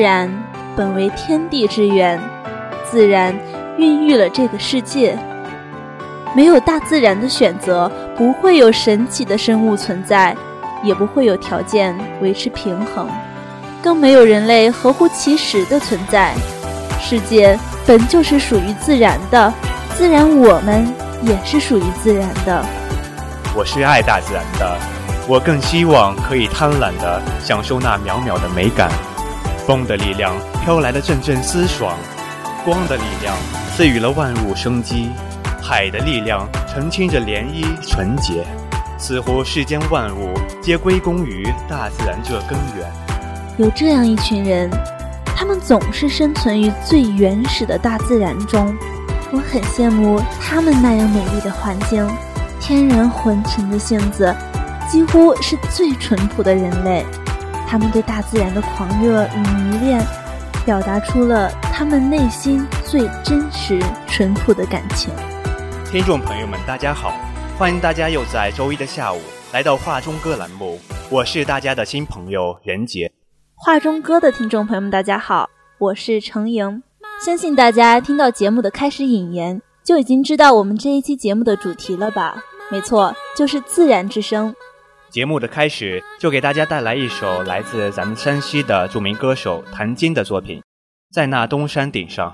自然本为天地之源，自然孕育了这个世界。没有大自然的选择，不会有神奇的生物存在，也不会有条件维持平衡，更没有人类合乎其时的存在。世界本就是属于自然的，自然我们也是属于自然的。我是爱大自然的，我更希望可以贪婪地享受那渺渺的美感。风的力量飘来了阵阵思爽，光的力量赐予了万物生机。海的力量澄清着涟漪纯洁，似乎世间万物皆归功于大自然这根源。有这样一群人，他们总是生存于最原始的大自然中。我很羡慕他们那样美丽的环境，天然浑沉的性子，几乎是最淳朴的人类。他们对大自然的狂热与迷恋，表达出了他们内心最真实、淳朴的感情。听众朋友们，大家好！欢迎大家又在周一的下午来到画中歌栏目，我是大家的新朋友任杰。画中歌的听众朋友们，大家好，我是程莹。相信大家听到节目的开始引言，就已经知道我们这一期节目的主题了吧？没错，就是自然之声。节目的开始就给大家带来一首来自咱们山西的著名歌手谭晶的作品，《在那东山顶上》。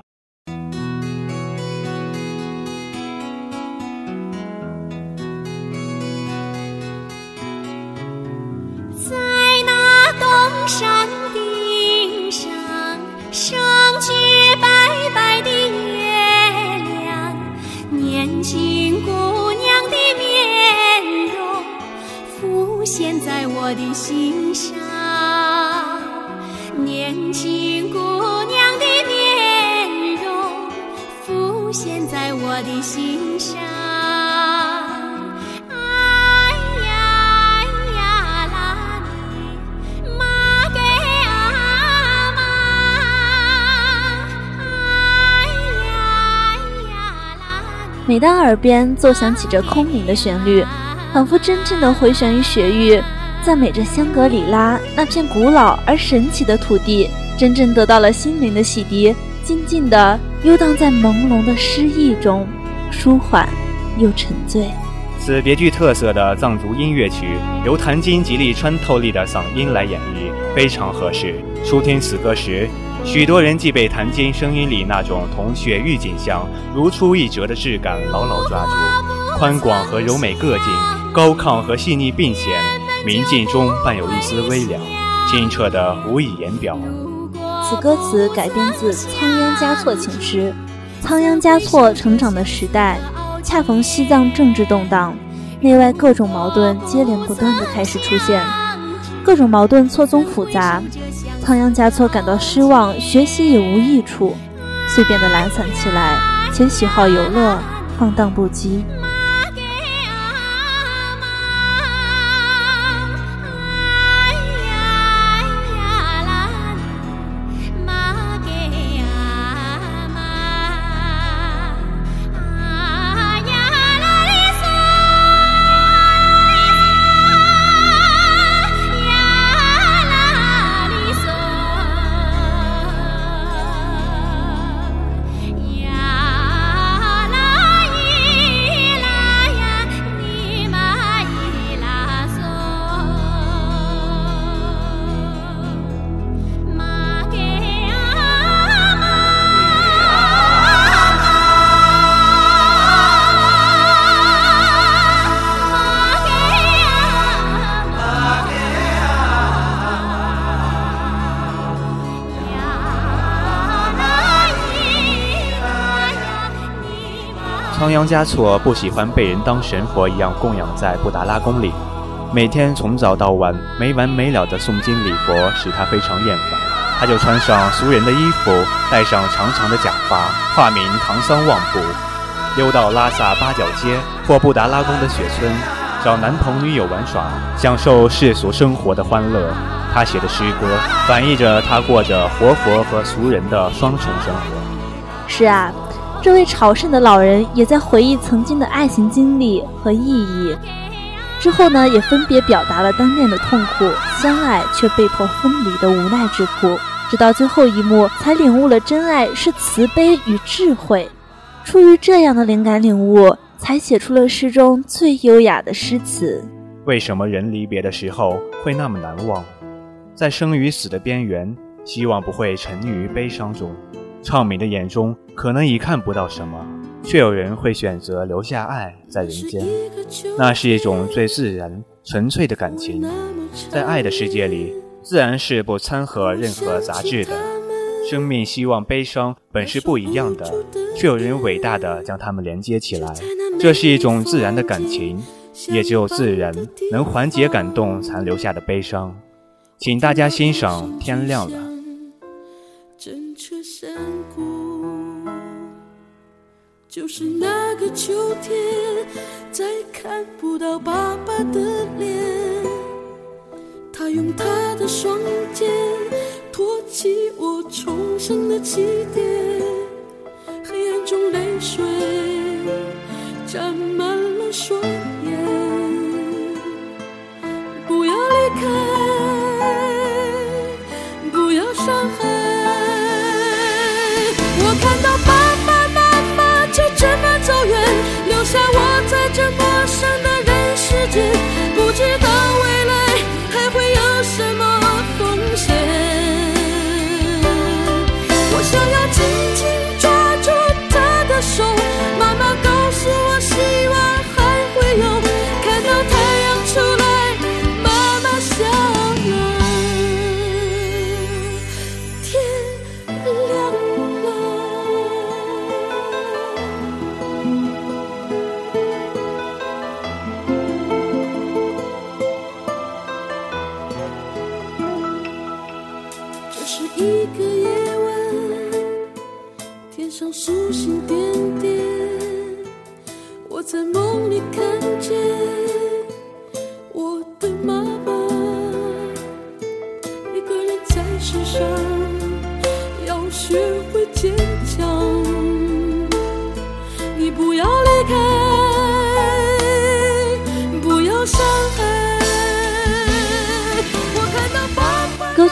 我的心上。年轻姑娘的面容浮现在我的心上。哎呀哎呀，拉里玛给阿妈。哎呀哎呀每当耳边奏响起这空灵的旋律，仿佛真正的回旋于雪域，赞美着香格里拉那片古老而神奇的土地，真正得到了心灵的洗涤，静静地游荡在朦胧的诗意中，舒缓又沉醉。此别具特色的藏族音乐曲，由谭晶极力穿透力的嗓音来演绎，非常合适。初听此歌时。许多人既被谭晶声音里那种同雪域景象如出一辙的质感牢牢抓住，宽广和柔美各尽，高亢和细腻并显，明镜中伴有一丝微凉，清澈的无以言表。此歌词改编自仓央嘉措情诗。仓央嘉措成长的时代，恰逢西藏政治动荡，内外各种矛盾接连不断的开始出现，各种矛盾错综复杂。仓央嘉措感到失望，学习也无益处，遂变得懒散起来，且喜好游乐，放荡不羁。仓央嘉措不喜欢被人当神佛一样供养在布达拉宫里，每天从早到晚没完没了的诵经礼佛使他非常厌烦。他就穿上俗人的衣服，戴上长长的假发，化名唐桑旺布，溜到拉萨八角街或布达拉宫的雪村，找男朋女友玩耍，享受世俗生活的欢乐。他写的诗歌反映着他过着活佛和俗人的双重生活。是啊。这位朝圣的老人也在回忆曾经的爱情经历和意义，之后呢，也分别表达了单恋的痛苦、相爱却被迫分离的无奈之苦。直到最后一幕才领悟了真爱是慈悲与智慧。出于这样的灵感领悟，才写出了诗中最优雅的诗词。为什么人离别的时候会那么难忘？在生与死的边缘，希望不会沉溺于悲伤中。畅敏的眼中可能已看不到什么，却有人会选择留下爱在人间。那是一种最自然、纯粹的感情。在爱的世界里，自然是不掺和任何杂质的。生命、希望、悲伤本是不一样的，却有人伟大的将它们连接起来。这是一种自然的感情。也只有自然能缓解感动残留下的悲伤，请大家欣赏《天亮了》。就是那个秋天，再看不到爸爸的脸。他用他的双肩托起我重生的起点，黑暗中泪水沾满了双。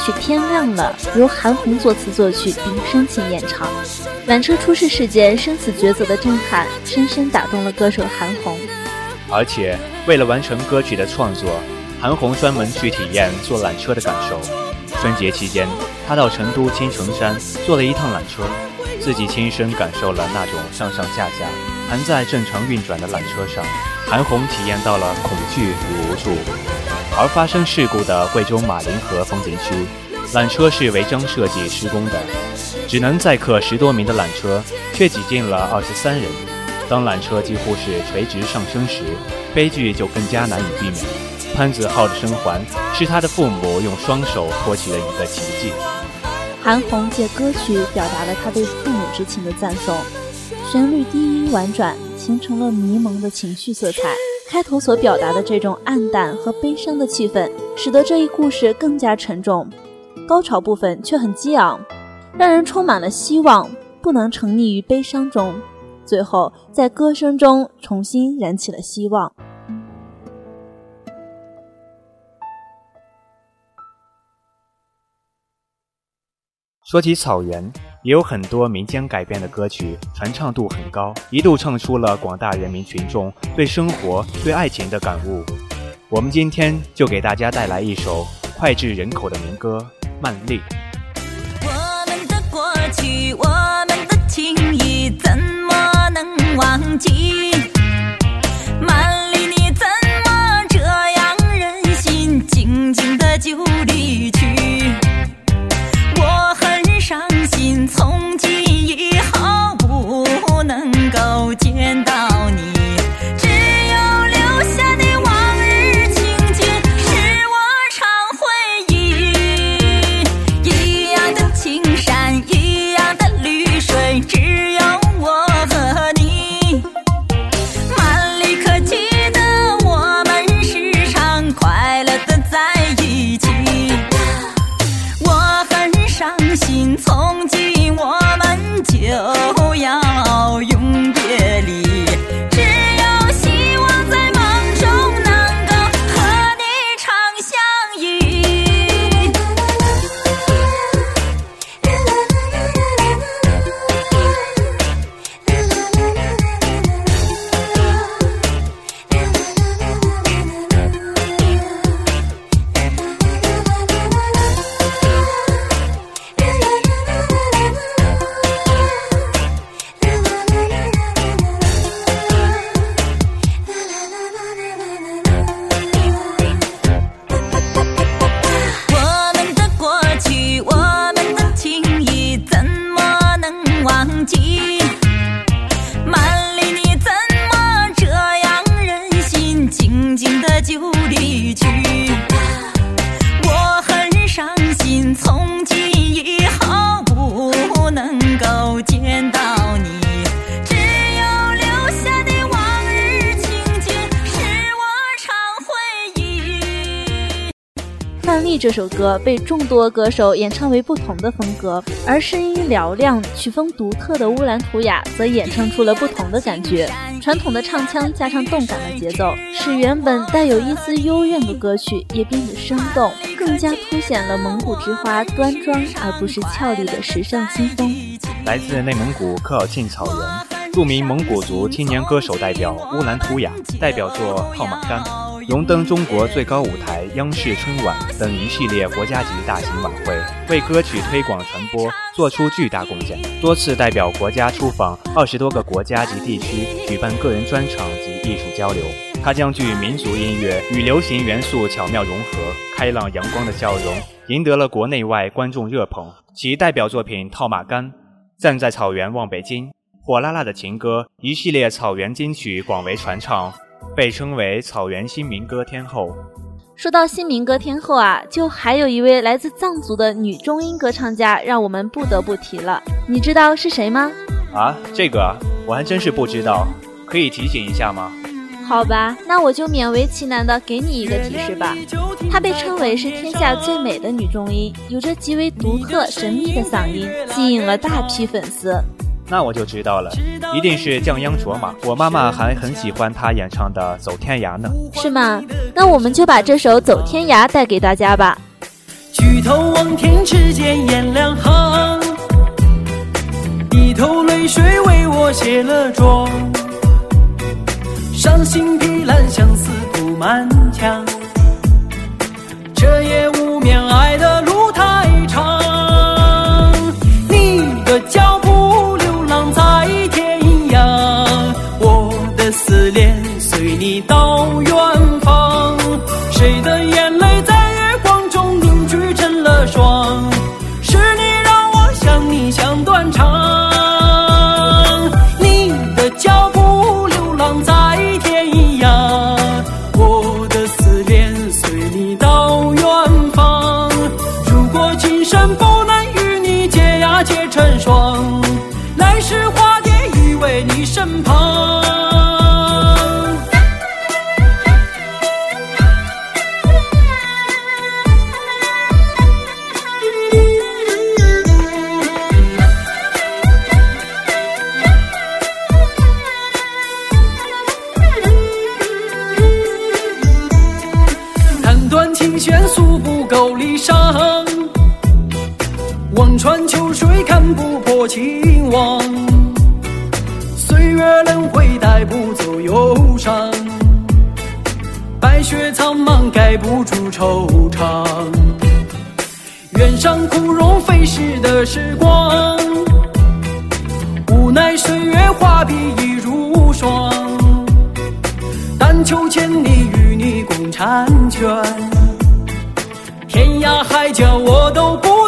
歌曲《天亮了》由韩红作词作曲并深情演唱，缆车出事事件生死抉择的震撼，深深打动了歌手韩红。而且为了完成歌曲的创作，韩红专门去体验坐缆车的感受。春节期间，她到成都青城山坐了一趟缆车，自己亲身感受了那种上上下下还在正常运转的缆车上，韩红体验到了恐惧与无助。而发生事故的贵州马林河风景区，缆车是违章设计施工的，只能载客十多名的缆车却挤进了二十三人。当缆车几乎是垂直上升时，悲剧就更加难以避免。潘子浩的生还是他的父母用双手托起的一个奇迹。韩红借歌曲表达了他对父母之情的赞颂，旋律低音婉转，形成了迷蒙的情绪色彩。开头所表达的这种暗淡和悲伤的气氛，使得这一故事更加沉重。高潮部分却很激昂，让人充满了希望，不能沉溺于悲伤中。最后，在歌声中重新燃起了希望。说起草原。也有很多民间改编的歌曲，传唱度很高，一度唱出了广大人民群众对生活、对爱情的感悟。我们今天就给大家带来一首脍炙人口的民歌《曼丽》。这首歌被众多歌手演唱为不同的风格，而声音嘹亮、曲风独特的乌兰图雅则演唱出了不同的感觉。传统的唱腔加上动感的节奏，使原本带有一丝幽怨的歌曲也变得生动，更加凸显了蒙古之花端庄而不是俏丽的时尚新风。来自内蒙古科尔沁草原，著名蒙古族青年歌手代表乌兰图雅，代表作《套马杆》。荣登中国最高舞台央视春晚等一系列国家级大型晚会，为歌曲推广传播做出巨大贡献，多次代表国家出访二十多个国家及地区，举办个人专场及艺术交流。他将具民族音乐与流行元素巧妙融合，开朗阳光的笑容赢得了国内外观众热捧。其代表作品《套马杆》《站在草原望北京》《火辣辣的情歌》一系列草原金曲广为传唱。被称为草原新民歌天后。说到新民歌天后啊，就还有一位来自藏族的女中音歌唱家，让我们不得不提了。你知道是谁吗？啊，这个我还真是不知道，可以提醒一下吗？好吧，那我就勉为其难的给你一个提示吧。她被称为是天下最美的女中音，有着极为独特神秘的嗓音，吸引了大批粉丝。那我就知道了，一定是降央卓玛。我妈妈还很喜欢她演唱的《走天涯》呢。是吗？那我们就把这首《走天涯》带给大家吧。举头望天，只见雁两行，一头泪水为我卸了妆。伤心碧蓝相思布满墙，你身旁。上枯荣飞逝的时光，无奈岁月画笔已如霜。但求千里与你共婵娟，天涯海角我都不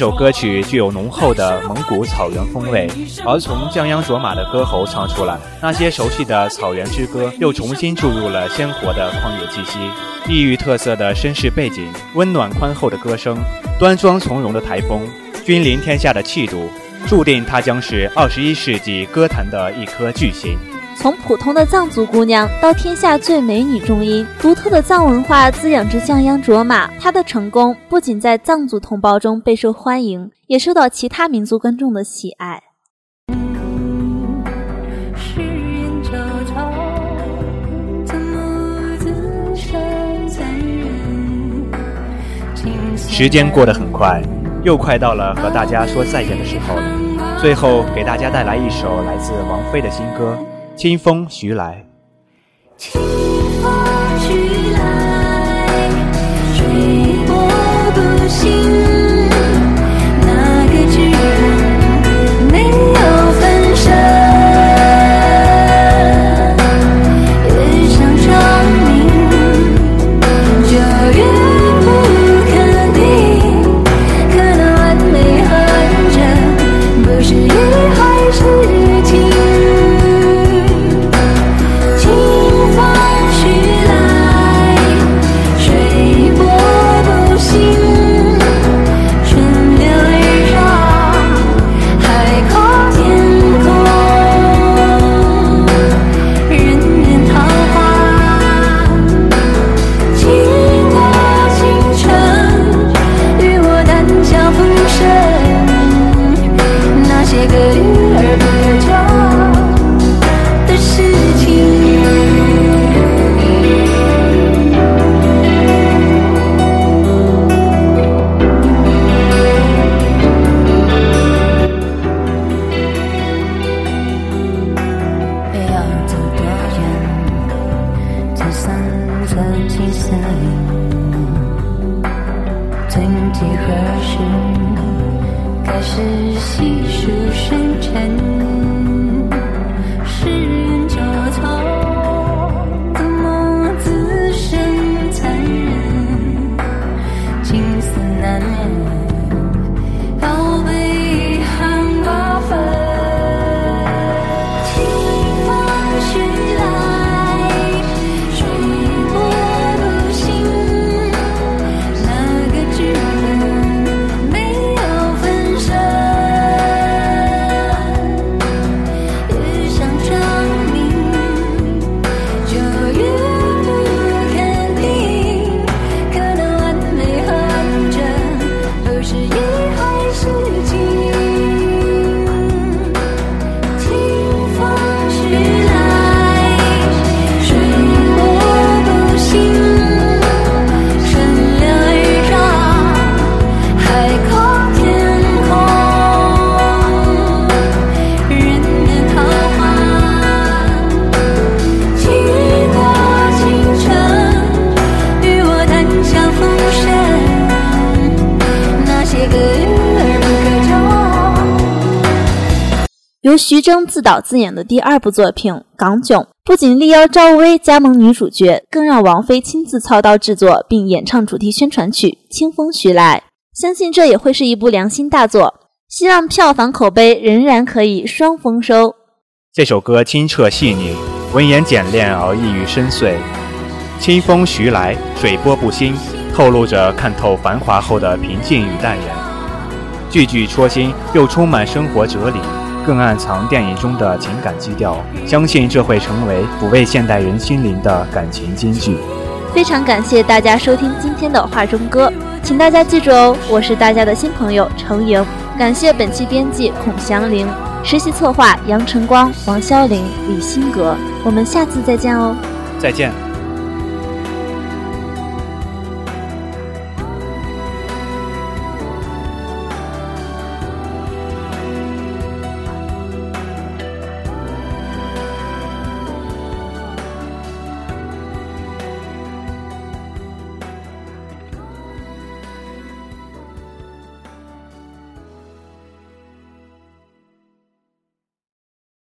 这首歌曲具有浓厚的蒙古草原风味，而从降央卓玛的歌喉唱出来，那些熟悉的草原之歌又重新注入了鲜活的旷野气息。异域特色的绅士背景，温暖宽厚的歌声，端庄从容的台风，君临天下的气度，注定他将是二十一世纪歌坛的一颗巨星。从普通的藏族姑娘到天下最美女中音，独特的藏文化滋养着降央卓玛。她的成功不仅在藏族同胞中备受欢迎，也受到其他民族观众的喜爱。时间过得很快，又快到了和大家说再见的时候了。最后给大家带来一首来自王菲的新歌。清风徐来。清风徐来，吹过不醒。可是可是细数深沉由徐峥自导自演的第二部作品《港囧》，不仅力邀赵薇加盟女主角，更让王菲亲自操刀制作并演唱主题宣传曲《清风徐来》。相信这也会是一部良心大作，希望票房口碑仍然可以双丰收。这首歌清澈细腻，文言简练而意蕴深邃，《清风徐来》水波不兴，透露着看透繁华后的平静与淡然，句句戳心又充满生活哲理。更暗藏电影中的情感基调，相信这会成为抚慰现代人心灵的感情金句。非常感谢大家收听今天的画中歌，请大家记住哦，我是大家的新朋友程莹。感谢本期编辑孔祥林，实习策划杨晨光、王潇林、李新格。我们下次再见哦，再见。